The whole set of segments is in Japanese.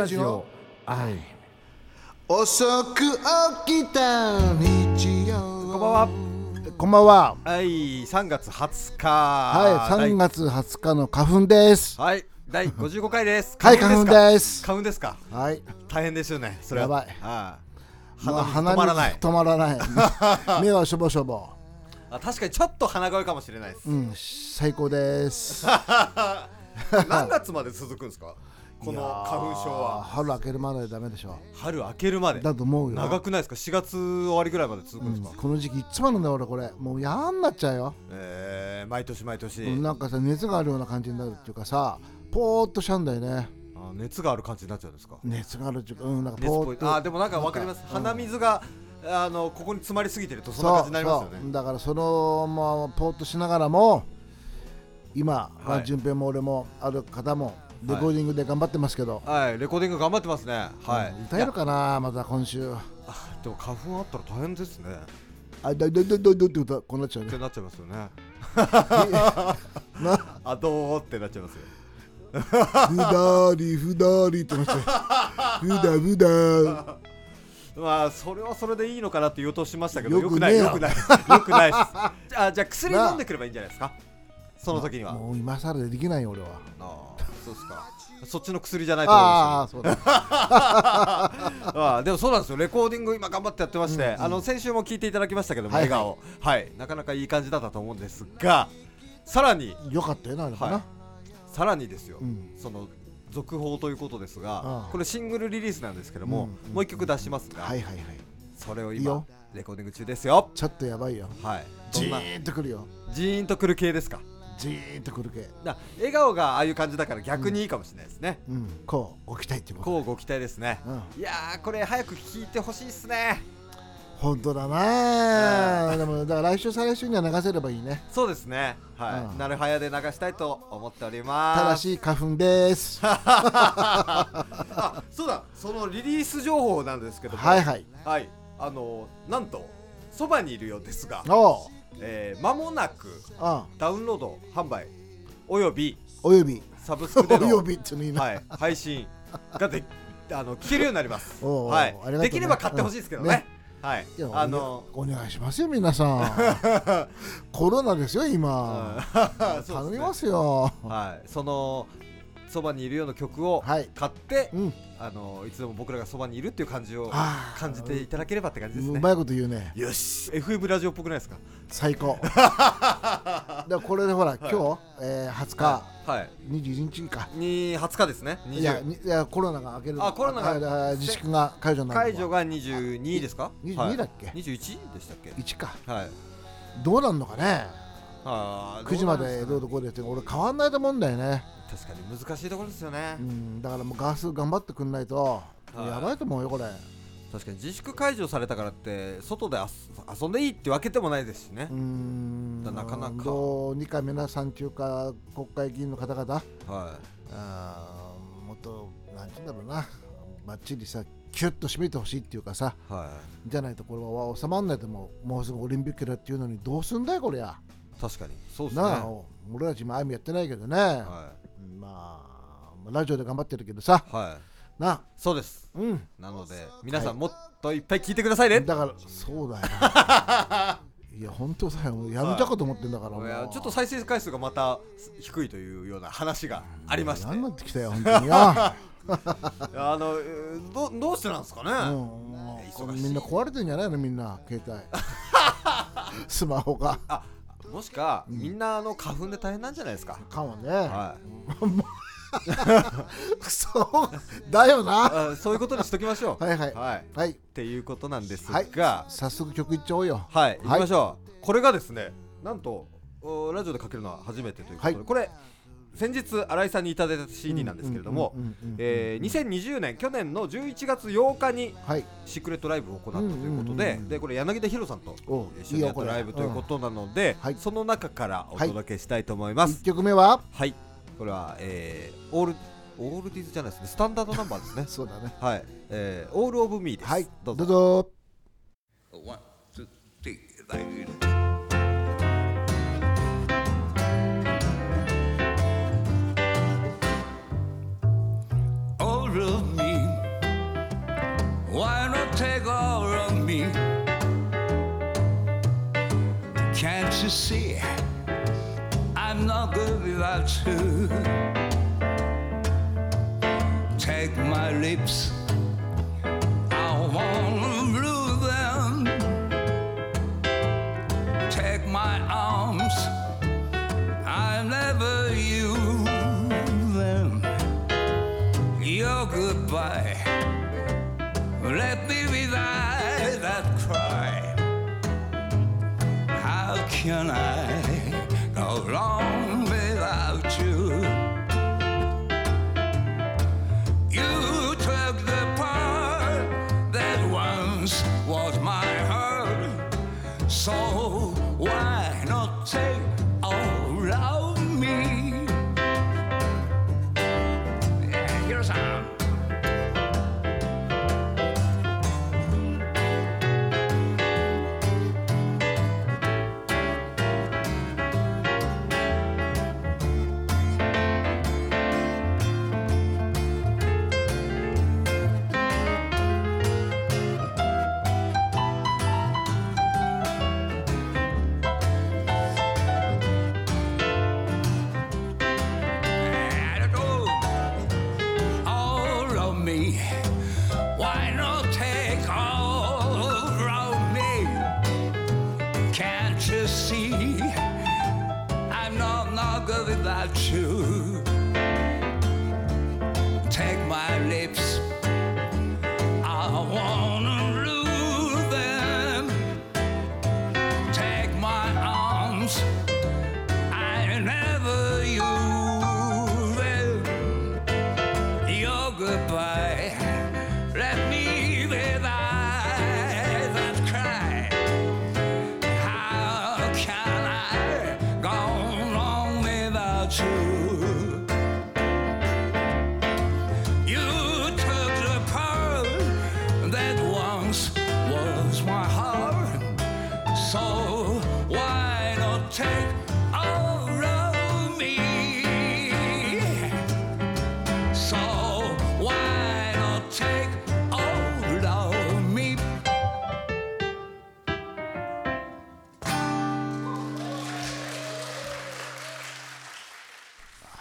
ラジオ。愛遅く起きた日曜。こんばんは。こんばんは。はい3月20日。はい3月20日の花粉です。はい第55回です。はい花粉です花粉です。か？はい。大変ですよねそれは。やばい。はい。鼻水止まらない。止まらない。目はしょぼしょぼ。あ確かにちょっと鼻声かもしれないです。うん最高です。何月まで続くんですか？この花粉症は。春明けるまでダメでしょ。春明けるまで。だと思うよ。長くないですか？4月終わりぐらいまで続くんですか、この時期いつもあるんだよ俺これ。もう嫌になっちゃうよ、えー、毎年毎年、なんかさ熱があるような感じになるっていうかさポーっとしちゃうんだよね。あ熱がある感じになっちゃうんですか？熱があるっていうかうんなんかぽーっと。あでもなんかわかります。鼻水があのここに詰まりすぎてるとそんな感じになりますよね。そうだからそのまあポーっとしながらも今、まあ、はい。順平も俺もある方もレコーディングで頑張ってますけど、はい。レコーディング頑張ってますね。はい。歌えるかなまた今週。あでも花粉あったら大変ですね。あだだだだだって歌こうなっちゃうね。ってなっちゃいますよね。なあどうってなっちゃいますよ。ふだりふだりってなっちゃう。ふだふだまあそれはそれでいいのかなって言おうとしましたけどよくな。いよよくない。よくないです。じゃあじゃあ薬飲んでくればいいんじゃないですか？その時には。もう今更でできないよ俺はそうですか。そっちの薬じゃないと思いますああそうだ。ああでもそうなんですよ。レコーディング今頑張ってやってまして、あの先週も聞いていただきましたけども、はい。はい笑顔。はい。なかなかいい感じだったと思うんですがさらによかったよなあれかな、はい。さらにですよ、うん。その続報ということですがああこれシングルリリースなんですけども、うんうんもう一曲出しますが、はいはいはい。それを今いいよ。レコーディング中ですよ。ちょっとやばいよ。はい。ジどんな？ーンとくるよ。ジーンとくる系ですか？ジーンとくる系。だ笑顔がああいう感じだから逆にいいかもしれないですね、うん。こうご期待ってことこうご期待ですね、うん。いやーこれ早く聞いてほしいっすね。本当だなでもだから来週再来週には流せればいいね。そうですね。はい、うん。なるはやで流したいと思っております。ただし花粉です。は あそうだ。そのリリース情報なんですけども。いはい。はい。あのなんとそばにいるようですが。おうえー間もなくあダウンロード販売およびおよび。サブスクでの はい、配信がで あの聞けるようになります。はい。ね。できれば買ってほしいですけどね。うん。ねはい。あの、お願いしますよ皆さん。コロナですよ今、うん。頼みますよ。はい、そのそばにいるような曲をはい。買って、うん。あのいつでも僕らがそばにいるっていう感じを感じていただければって感じですね。うまいこと言うね。よし、FM ラジオっぽくないですか？最高。だからこれでほら、今日、えー、20日、はい。21日か。に20日ですね。いや20にいやコロナが明けるあコロナが。自粛が解除になる解除が22ですか？22だっけ？21でしたっけ？1か。はい。どうなんのかねあー9時までどうどこうでって俺変わんないと思うんだよね。確かに難しいところですよね。う。んだからもうガス頑張ってくんないとはい。やばいと思うよこれ。確かに自粛解除されたからって外で遊遊んでいいってわけでもないですしね。う、ん。なかなか。どうにか皆さんというか国会議員の方々。はあーもっとなんて言うんだろうな。ばっちりさキュッと締めてほしいっていうかさい。はじゃないとこれは収まんないともう。もうすぐオリンピックだっていうのにどうすんだよこりゃ。い確かに。そうですね。なあ俺たちもあいみやってないけどね、はまあラジオで頑張ってるけどさ。い、はい、なあ。そうです。うん。なので皆さんもっといっぱい聞いてくださいね、だからそうだよ。いや本当だよもうやめたかと思ってんだから、もう。いやちょっと再生回数がまた低いというような話がありまして、何になってきたよ本当によ。あのえーどどうしてなんですかね、うん。みんな壊れてんじゃないの？みんな携帯。スマホが。あもしか、みんなあの花粉で大変なんじゃないですか、かもね、はい。くそだよな。あそういうことにしときましょう。はいはい。はい、はい。っていうことなんですはい。が、早速曲いっちゃおうよ。はい、行きましょう。これがですね、なんとおラジオでかけるのは初めてということで、はい。これ先日新井さんにいただいた CD なんですけれどもうんうんうんうんうん、えー2020年去年の11月8日にはいシークレットライブを行ったということで、でこれ柳田博さんと一緒にやったライブということなので、その中からお届けしたいと思います1。曲目ははい、これは、えーオールオールディーズじゃないですね、スタンダードナンバーですね。そうだねはい、えー、オールオブミーです。はいどうぞ。どうぞ One, two, three, of me? Why not take all of me? Can't you see? I'm not good without you. Take my lips let me without that cry. How can I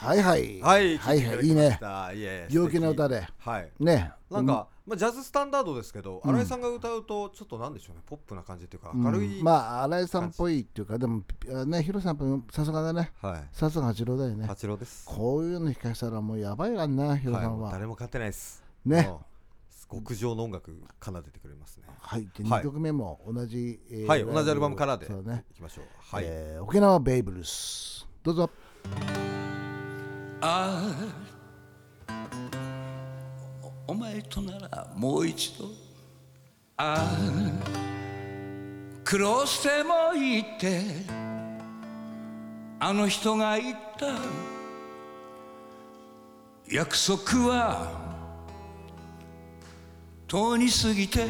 はいはい。はいはいはい。いいね。陽気な歌で。はい。ね。なんか、まあ、ジャズスタンダードですけど、新井さんが歌うとちょっとなんでしょうね。ポップな感じっていうかうん。明るい、まあ新井さんっぽいっていうかでもあねヒロさんもさすがだね。はい。さすが八郎だよね。八郎です。こういうの弾かしたらもうやばいがんなヒロはいさんは。誰も勝てないです。ね。極上の音楽奏でてくれますね。はい。ではい。2曲目も同じえーはい。同じアルバムからでそうね。いきましょう。はい、えー沖縄ベイブルース。どうぞああお前とならもう一度ああ苦労してもいいってあの人が言った約束は遠に過ぎて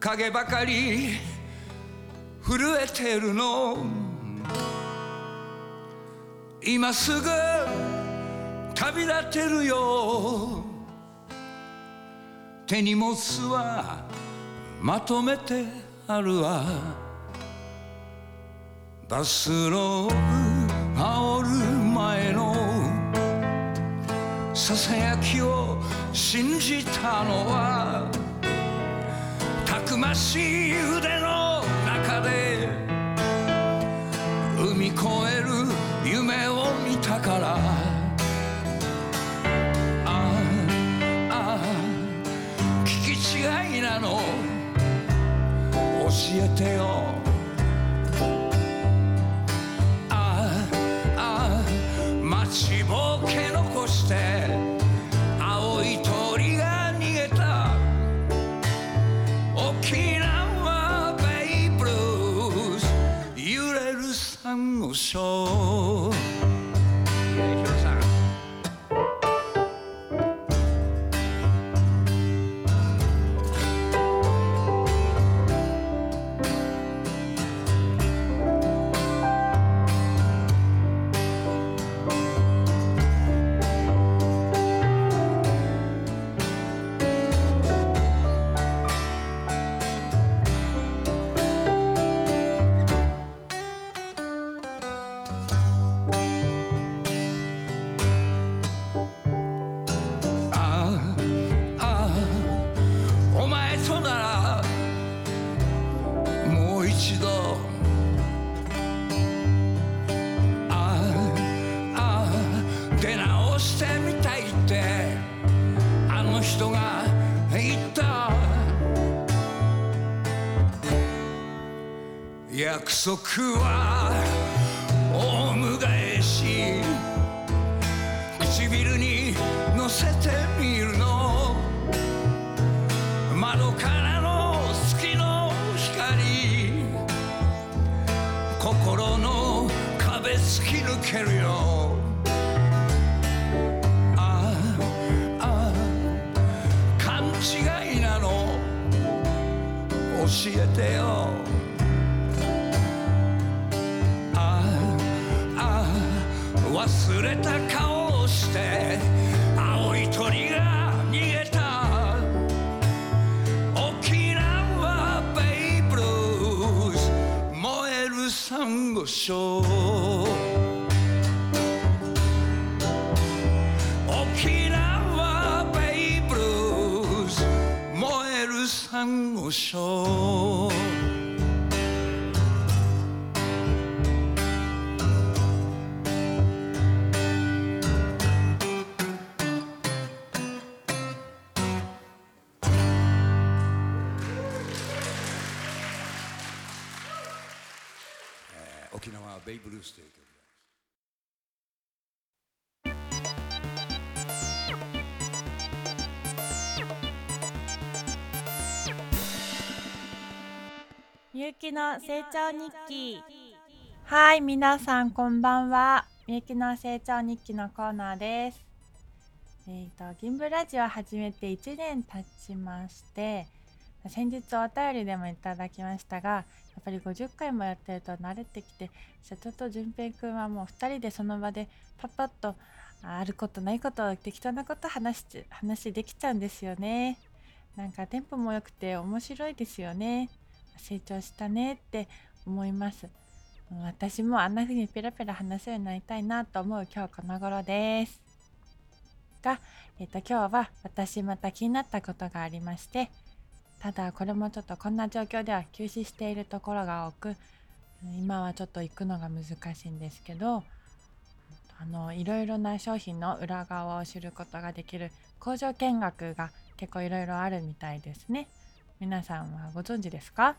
影ばかり震えてるの。今すぐ旅立てるよ。手荷物はまとめてあるわ。バスローブ煽る前のささやきを信じたのは。たくましい腕の中で。海越えるの。教えてよ。ああああ待ちぼけ残して青い鳥が逃げた。沖縄ベイブルース揺れるサンゴ礁。束はオウム返し唇に乗せてみるの。窓からの月の光。心の壁突き抜けるよ。ああああ勘違いなの。教えてよ。忘れた顔をして青い鳥が逃げた。沖縄ベイブルース燃えるサンゴ礁。沖縄ベイブルース燃えるサンゴ礁。沖縄ベイブルースという曲で。みゆきの成長日記。はい皆さんこんばんは。みゆきの成長日記のコーナーです。えっ、と銀ブラジオ始めて1年経ちまして先日お便りでもいただきましたがっぱり50回もやってると慣れてきて社長と淳平くんはもう2人でその場でパッパッとあることないこと適当なこと話し話できちゃうんですよね。なんかテンポも良くて面白いですよね。成長したねって思います。私もあんな風にペラペラ話せるようになりたいなと思う今日この頃です。が、えっと今日は私また気になったことがありましてただこれもちょっとこんな状況では休止しているところが多く今はちょっと行くのが難しいんですけどあのいろいろな商品の裏側を知ることができる工場見学が結構いろいろあるみたいですね。皆さんはご存知ですか？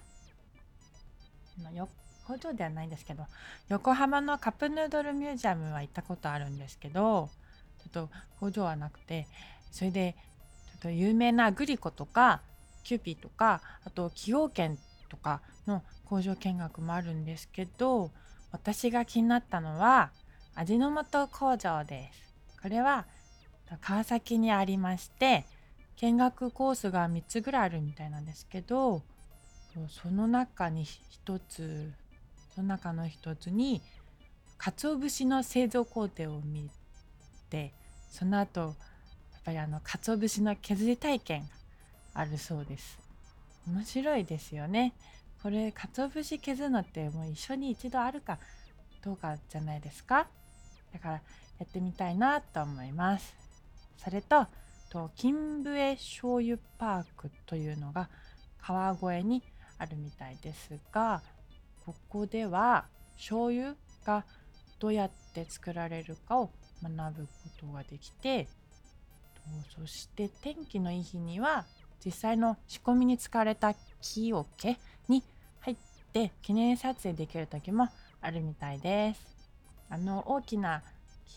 よ工場ではないんですけど横浜のカップヌードルミュージアムは行ったことあるんですけどちょっと工場はなくてそれでちょっと有名なグリコとかキューピーとかあと崎陽軒とかの工場見学もあるんですけど私が気になったのは味の素工場です。これは川崎にありまして見学コースが3つぐらいあるみたいなんですけどその中に一つその中の一つに鰹節の製造工程を見てその後やっぱりあの鰹節の削り体験あるそうです。面白いですよね。これ鰹節削るのってもう一緒に一度あるかどうかじゃないですか？だからやってみたいなと思います。それとと金笛醤油パークというのが川越にあるみたいですがここでは醤油がどうやって作られるかを学ぶことができてそして天気のいい日には実際の仕込みに使われた木桶に入って記念撮影できる時もあるみたいですあの大きな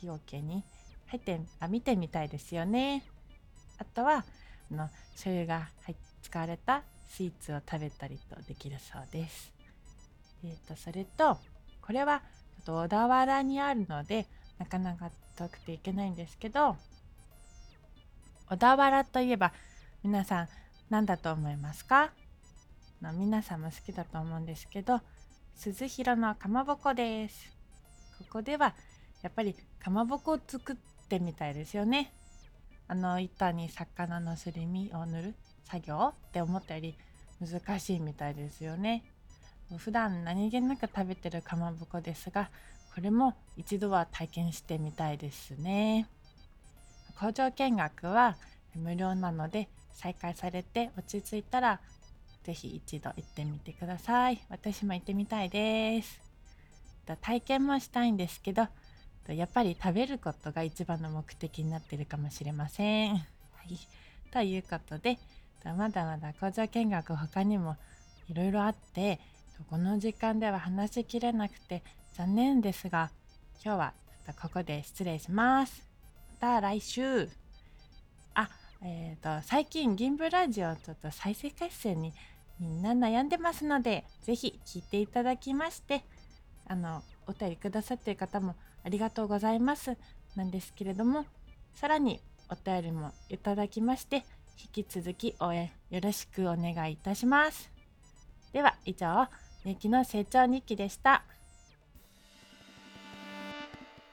木桶に入ってあ見てみたいですよねあとはあの醤油が入使われたスイーツを食べたりとできるそうです。えー、とそれとこれはちょっと小田原にあるのでなかなか遠くていけないんですけど小田原といえば皆さん何だと思いますか？の皆さんも好きだと思うんですけど鈴広のかまぼこです。ここではやっぱりかまぼこを作ってみたいですよね。あの板に魚のすり身を塗る作業って思ったより難しいみたいですよね。普段何気なく食べてるかまぼこですがこれも一度は体験してみたいですね。工場見学は無料なので再開されて落ち着いたらぜひ一度行ってみてください。私も行ってみたいです。体験もしたいんですけどやっぱり食べることが一番の目的になってるかもしれません。はい、ということでとまだまだ工場見学他にもいろいろあってとこの時間では話しきれなくて残念ですが今日はここで失礼します。また来週あえっ、と最近銀ブラジオちょっと再生回数にみんな悩んでますのでぜひ聞いていただきましてあのお便りくださってる方もありがとうございます。なんですけれどもさらにお便りもいただきまして引き続き応援よろしくお願いいたします。では以上みゆきの成長日記でした。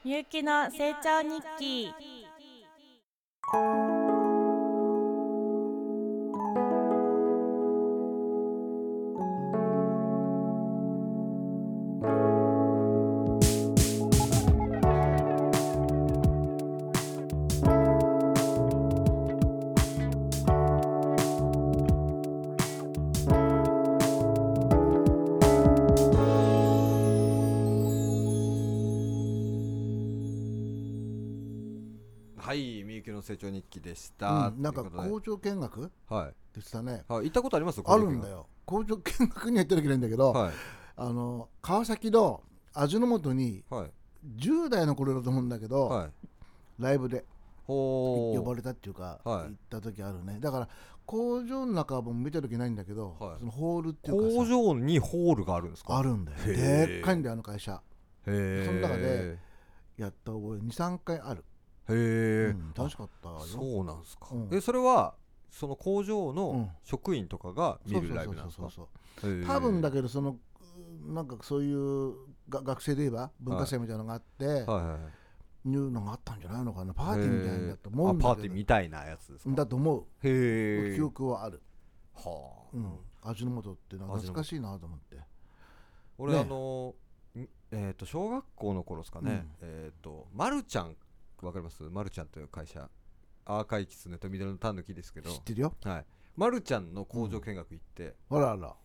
みゆきの成長日記。成長日記でしうた、んなんか工場見学？はい。言ってたね。はい、行ったことあります？あるんだよ。工場見学には行ってなきゃいけないんだけど、はい。あの川崎の味の素にはい。10代の頃だと思うんだけど、はい。ライブで呼ばれたっていうか、はい。行った時あるね。だから工場の中はもう見た時ないんだけど、はい。そのホールっていうかさ。工場にホールがあるんですか？あるんだよ。でっかいんだよあの会社。へえその中でやった覚え23回ある、へえ、うん楽しかったよ。そうなんですか、うん。えそれはその工場うん。の職員とかが見るライブなんですか？そうそうそうへー多分だけどそのなんかそういうが学生で言えば文化祭みたいなのがあって、はいはいうのがあったんじゃないのかなパーティーみたいなだと思へーあパーうんだけどティーみたいなやつですかだと思うへえ記憶はある、はあ、うん、味の素って懐かしいなと思って俺、ねあのんえっ、と小学校の頃ですかね、えっ、とまるちゃんわかります？まるちゃんという会社。赤いきつねと緑のタヌキですけど。知ってるよ。はい。まるちゃんの工場見学行って、あらあら。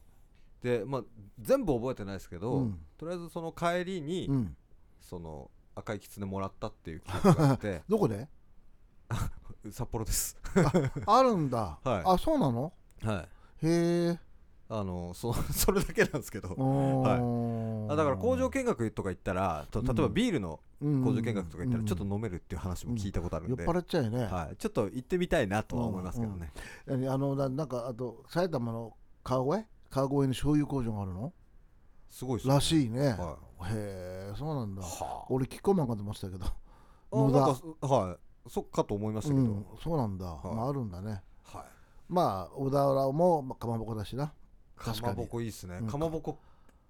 でまあ全部覚えてないですけど、うん。とりあえずその帰りに、うん。その赤いきつねもらったっていう記憶があって。どこで？札幌です。あるんだ、はい。あそうなの？はい。へえあのそ それだけなんですけど。はあだから工場見学とか行ったらと例えばビールの工工場見学とか行ったらちょっと飲めるっていう話も聞いたことあるんで、酔っ払っちゃうよね、はい、ちょっと行ってみたいなとは思いますけどね、あのななんかあと埼玉の川越？川越に醤油工場があるの？すごいね。らしいね、はへえそうなんだ。は俺キッコーマンかと思ってたけど。あなんかはい。そっかと思いましたけど、うん、そうなんだ、い。まあ、あるんだね。はい。まあ小田原もまあかまぼこだしなかまぼこいいっすね、うん。かまぼこ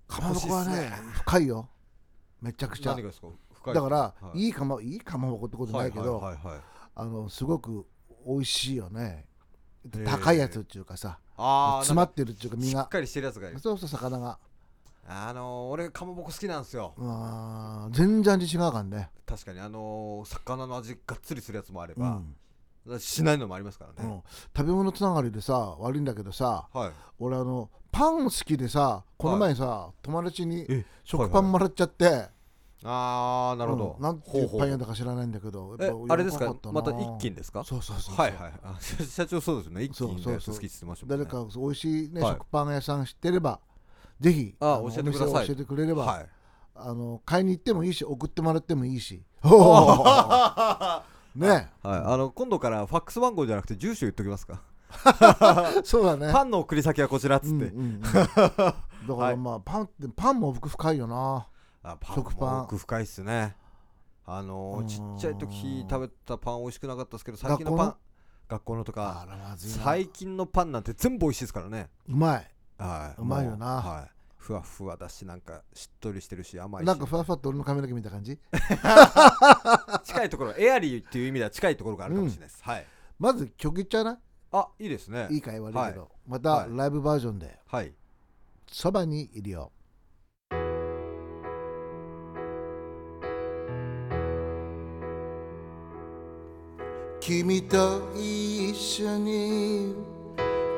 かまぼこはね欲しいっす深いよ。めちゃくちゃ。何がですか？深いだから、はい。い、いかまいいかまぼこってことないけど、はいはいはいはい。あのすごく美味しいよね。ー。高いやつっていうかさああ詰まってるっていうか身が。しっかりしてるやつがいいそうそう魚が。あのー、俺かまぼこ好きなんですよ。全然味違うからね。確かにあのー、魚の味がっつりするやつもあれば、うんしないのもありますからね、うん、食べ物つながりでさ悪いんだけどさはい俺あのパン好きでさこの前さ、友達にえ食パンもらっちゃって、ああなるほど、うんなんていうパン屋だか知らないんだけどあれですかまた一斤ですかそうそうそうはいはいあ社社長そうですよね一斤の好きって言ってましたもんね誰か美味しいね、はい食パン屋さん知ってればぜひあの教えてください教えてくれれば、はいあの買いに行ってもいいし送ってもらってもいいしね。はい、あの今度からファックス番号じゃなくて住所言っときますか。そうだね。パンの送り先はこちらっつって、うんうんうん。だからはい。まあパンってパンも奥深いよな。あパン食パンも奥深いっすね。あのうん。ーちっちゃい時食べたパン美味しくなかったですけど最近のパン学校のとあからまずいな。最近のパンなんて全部美味しいですからね。うまい。はい。うまいよな。はいふわふわだしなんかしっとりしてるし甘いし。なんかふわふわっと俺の髪の毛見た感じ？近いところエアリーっていう意味では近いところがあるかもしれないです、はい。まず曲いっちゃうな？あいいですね。いいかい悪いけど、はい。またはい。ライブバージョンで。はい「そばにいるよ」君と一緒に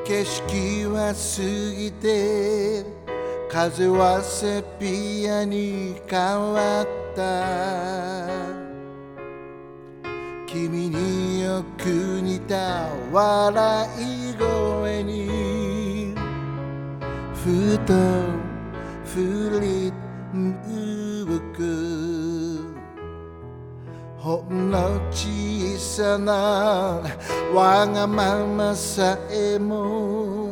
景色は過ぎて風はセピアに変わった。君によく似た笑い声に。ふと振り向く。ほんの小さなわがままさえも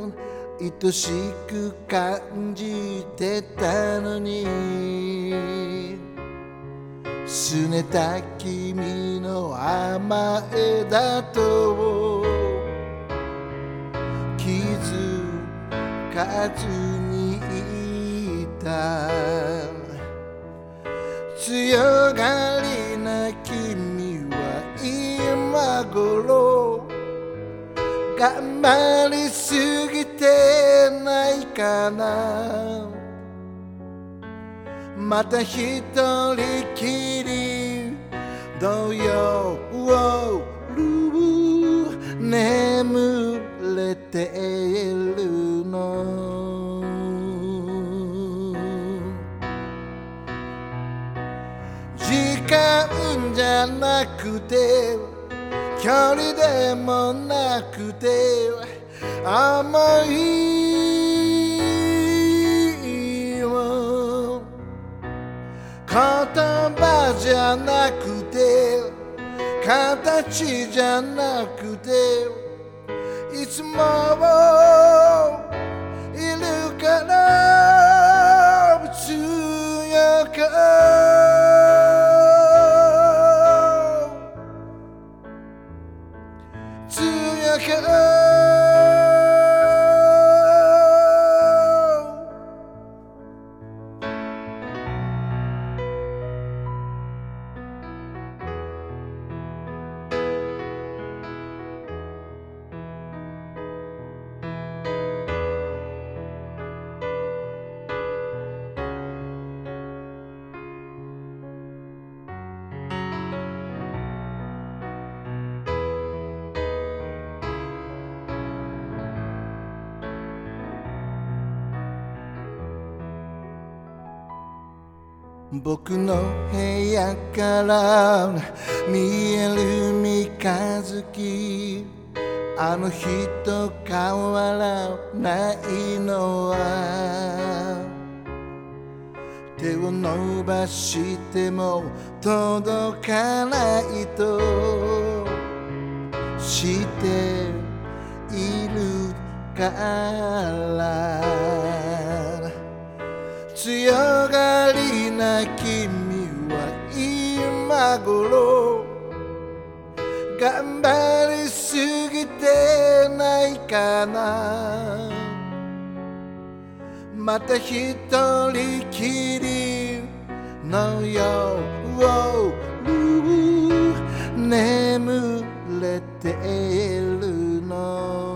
愛しく感じてたのに。拗ねた君の甘えだと気づかずにいた。強がりな君は今頃。頑張りすぎてないかな。また一人きり土曜る。眠れてるの。時間じゃなくて距離でもなくて甘いよ。言葉じゃなくて形じゃなくていつも僕の部屋から見える三日月。あの日と変わらないのは。手を伸ばしても届かないと。しているから。強がりな君は今頃頑張りすぎてないかな。また一人きりの夜眠れてるの。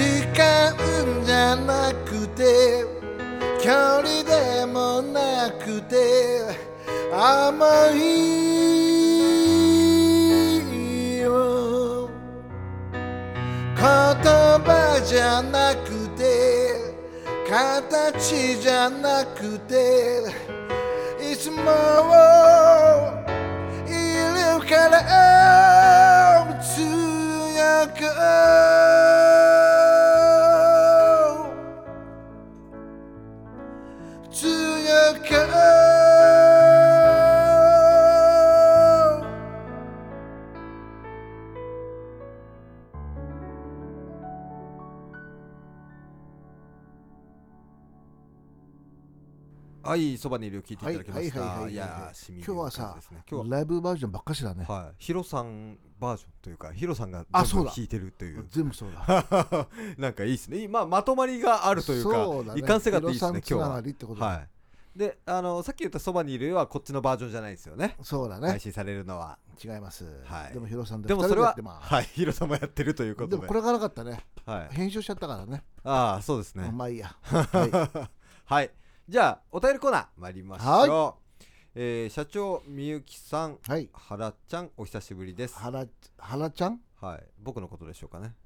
時間じゃなくて距離でもなくて甘いよ。言葉じゃなくて形じゃなくていつもいるから強く。はいそばにいるを聞いていただきました、はいはいはいはい。いやーしみる今日はさ今日は。ライブバージョンばっかしだね。はい。ヒロさんバージョンというかヒロさんがあそうだ。全部弾いてるという。全部そうだ。なんかいいですね。まあまとまりがあるというかね。一貫性があっていいですね今日はがりってことだ。は。い。であのさっき言ったそばにいるはこっちのバージョンじゃないですよね。そうだね。配信されるのは。違います。はい。でもヒロさんででもそれははいヒロさんもやってるということで。でもこれがなかったね。はい。編集しちゃったからね。ああそうですね。まあいいや。は はいじゃあお便りコーナー参りましょう、えー社長みゆきさんいはい。ちゃんお久しぶりです。はらちゃん？はい。僕のことでしょうかね。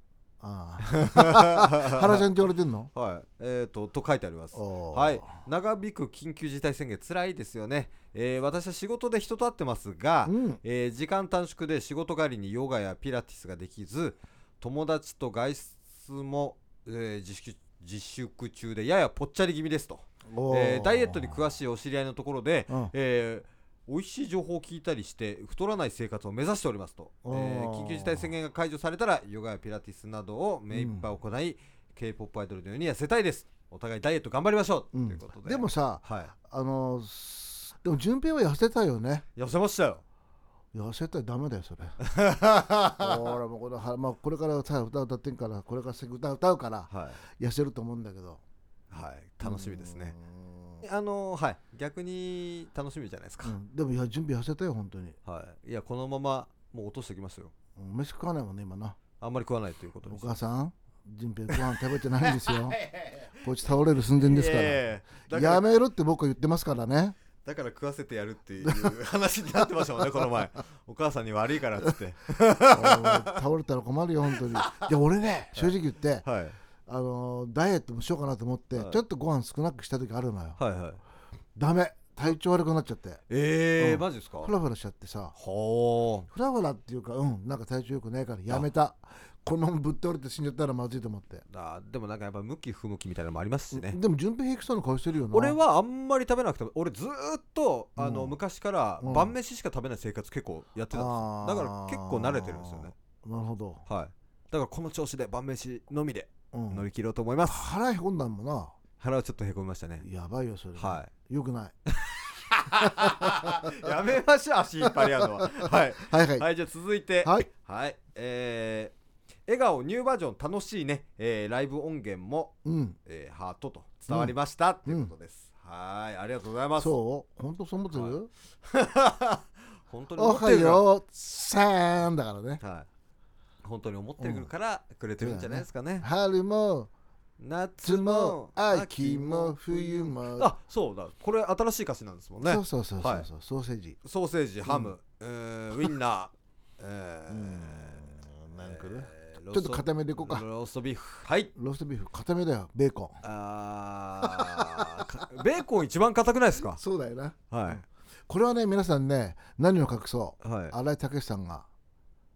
ああ。原ちゃんって言われてんの？はい。えー、とと書いてあります。はい。長引く緊急事態宣言つらいですよね、えー私は仕事で人と会ってますが、うん。えー時間短縮で仕事帰りにヨガやピラティスができず友達と外出も、えー自粛自粛中でややぽっちゃり気味ですと、えーダイエットに詳しいお知り合いのところで、うん。えー美味しい情報を聞いたりして太らない生活を目指しておりますと、えおー。ー緊急事態宣言が解除されたらヨガやピラティスなどを目いっぱい行い、k p o p アイドルのように痩せたいです。お互いダイエット頑張りましょう、うん。ということで。でもさはい。あのすでも順平は痩せたよね。痩せましたよ。痩せたらダメだよそれ。ほらもうこれ,、はまあ、これからさ歌歌ってんからこれから歌歌うからはい。痩せると思うんだけどはい楽しみですね。あのはい逆に楽しみじゃないですか、うん、でもいや準備痩せたよ本当に。はい。いやこのままもう落としておきますよ。うん飯食わないもんね今な。あんまり食わないということおに母さん準備ご飯食べてないんですよ。こいつ倒れる寸前ですから、いやいやいや。だからやめるって僕は言ってますからね。だから食わせてやるっていう話になってましたもんねこの前。お母さんに悪いからっつって。倒れたら困るよ本当に。いや俺ね正直言って、はいあのーダイエットもしようかなと思って、はい。ちょっとご飯少なくした時あるのよ。はいはい。ダメ。体調悪くなっちゃって。えーうん。マジですか？フラフラしちゃってさ。ほフラフラっていうかうん。なんか体調良くないからやめた。このままぶっ倒れて死んじゃったらまずいと思って、うあでもなんかやっぱ向き不向きみたいなのもありますしね。でも順平平気そうな顔してるよな。俺はあんまり食べなくても俺ずーっとあのうん昔からうん。晩飯しか食べない生活結構やってたんですあー。よだから結構慣れてるんですよね。なるほど、はい。だからこの調子で晩飯のみでうん。乗り切ろうと思います。腹へこんだもんな。腹はちょっとへこみましたね。やばいよそれ。はよくない。い やめましょう足引っ張り合うのは。はい。はいはい。はいじゃあ続いて。はい。はい。えー笑顔ニューバージョン楽しいね、えーライブ音源も、うん。えーハートと伝わりました、ということです、はい。ありがとうございます。そう？本当そう 思ってる、本当におは思ってるよ。うさんだからね。はい本当に思ってるからくれてるんじゃないですかね、春も夏夏もも秋も冬も。あそうだ。これ新しい歌詞なんですもんね。そうそうそうそう、はい。ソーセージ。ソーセージハム、えーウインナー、えーうん。なんかね。えーちょっと固めでいこうか。ローストビーフ。はい。ローストビーフ固めだよ。ベーコン。あーかベーコン一番硬くないですか？そうだよな。はい。これはね皆さんね何を隠そう？はい。新井武さんが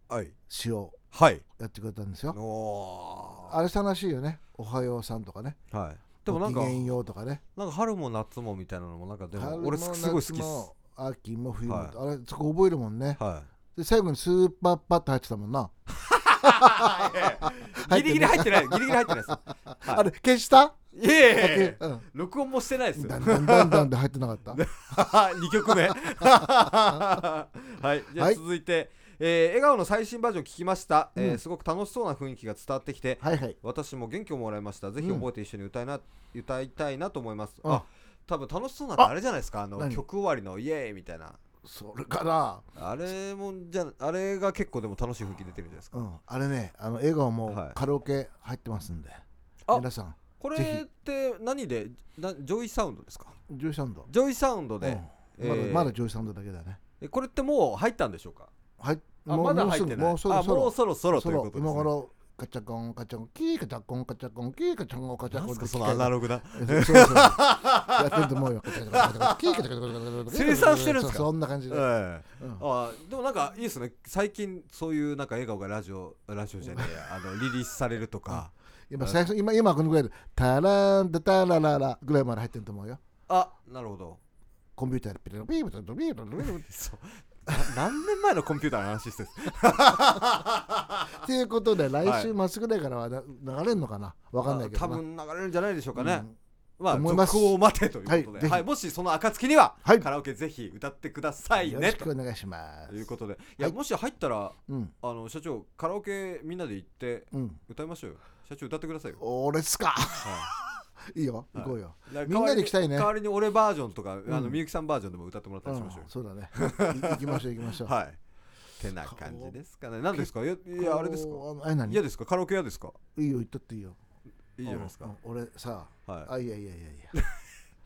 はいはい。やってくれたんですよ。おあれ楽しいよね。おはようさんとかね。ーはい。でもなんかごきげんようとかね。なんか春も夏もみたいなのもなんかでも春俺すごい好きっす。秋も冬も、はい。あれそこ覚えるもんね。はで最後にスーパーパッと入ってたもんな、いギリギリ入ってないギリギリ入ってないです。あれ消した？いやいやいやうん。録音もしてないですよ。だんだんだんだんで入ってなかった。2曲目。はい。じゃあはい。続いて、えー笑顔の最新バージョン聞きました、えーうんすごく楽しそうな雰囲気が伝わってきてはいはい。私も元気をもらいました。ぜひ覚えて一緒に歌いな、歌いたいなと思います、うんあ多分楽しそうなってあれじゃないですか？あの何曲終わりのイエーイみたいな。それからあれもじゃあれが結構でも楽しい雰囲気出てるんじゃないですか、うん。あれねあの笑顔もはい。カラオケ入ってますんで、あ皆さんこれって何で？なジョイサウンドですか？ジョイサウンド。ジョイサウンドで、うん。えー。まだまだジョイサウンドだけだね。えこれってもう入ったんでしょうか？はいあまだ入ってない。もうそろそあもうろそろそろということです、ね、今頃カチャコンカチャコンキーカチャコンカチャコンキーカチャコンカチャコンなんすかそのアナログな。そうそうやってると思うよカチャコンカチャコンキーカチャコンカチャコン生産してるんですかそんな感じで、ええうんあでもなんかいいですね最近そういうなんか笑顔がラジオラジオじゃねえやあのリリースされるとか、今最初今今このぐらいでタランタタラララぐらいまで入ってると思うよあなるほどコンピューターでピリピリピリピリピリピリピリそうな 何年前のコンピューターの話してる っていうことで来週末ぐらいからはな流れるのかな？わかんないけど多な分流れるんじゃないでしょうかね、うん。まあ思いまを待てということで、はいもしその暁には、はい。カラオケぜひ歌ってくださいよろねとしくお願いします。いうことで。いや、はい。もし入ったらうん。あの社長カラオケみんなで行ってうん。歌いましょうよ。社長歌ってくださいよ、俺っすか。はいいよ行こうよ。い、みんなで行きたいね。代わりに俺バージョンとか、あのうん。みゆきさんバージョンでも歌ってもらったうんりしましょうよ、そうだね。い行きましょう行きましょう。はい。てな感じですかね。何ですか？いやあれですか？嫌ですか？カラオケ嫌ですか？いいよ行ったっていいよ。いいじゃないですか。俺さはい。あいやいやいやいや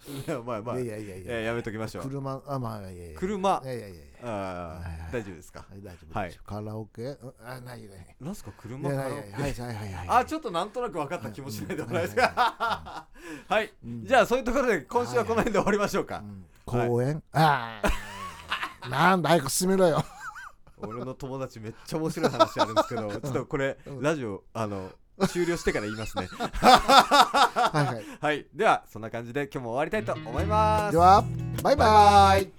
い やまあまあいやいやいやいや。めときましょう。車あまあいやいや車。いやいやいやあ大丈夫ですか？はい大丈夫はい。カラオケ？うんあないね。なんすか？い車からやいやいやはいはいはいはい。あちょっとなんとなく分かった気もしないでもないですがはいじゃあそういうところで今週はこの辺で終わりましょうか。うん。公園？ああなんだ早く進めろよ。俺の友達めっちゃ面白い話あるんですけど ちょっとこれラジオあの終了してから言いますね。はいはい。はい。ではそんな感じで今日も終わりたいと思います。ではバイバイ。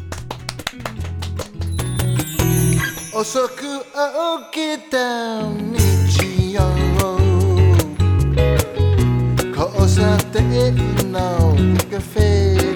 遅く起きた日曜。交差点のカフェ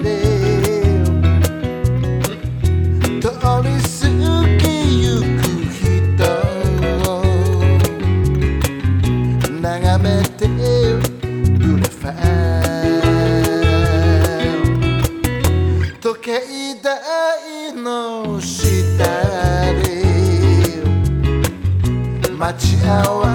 待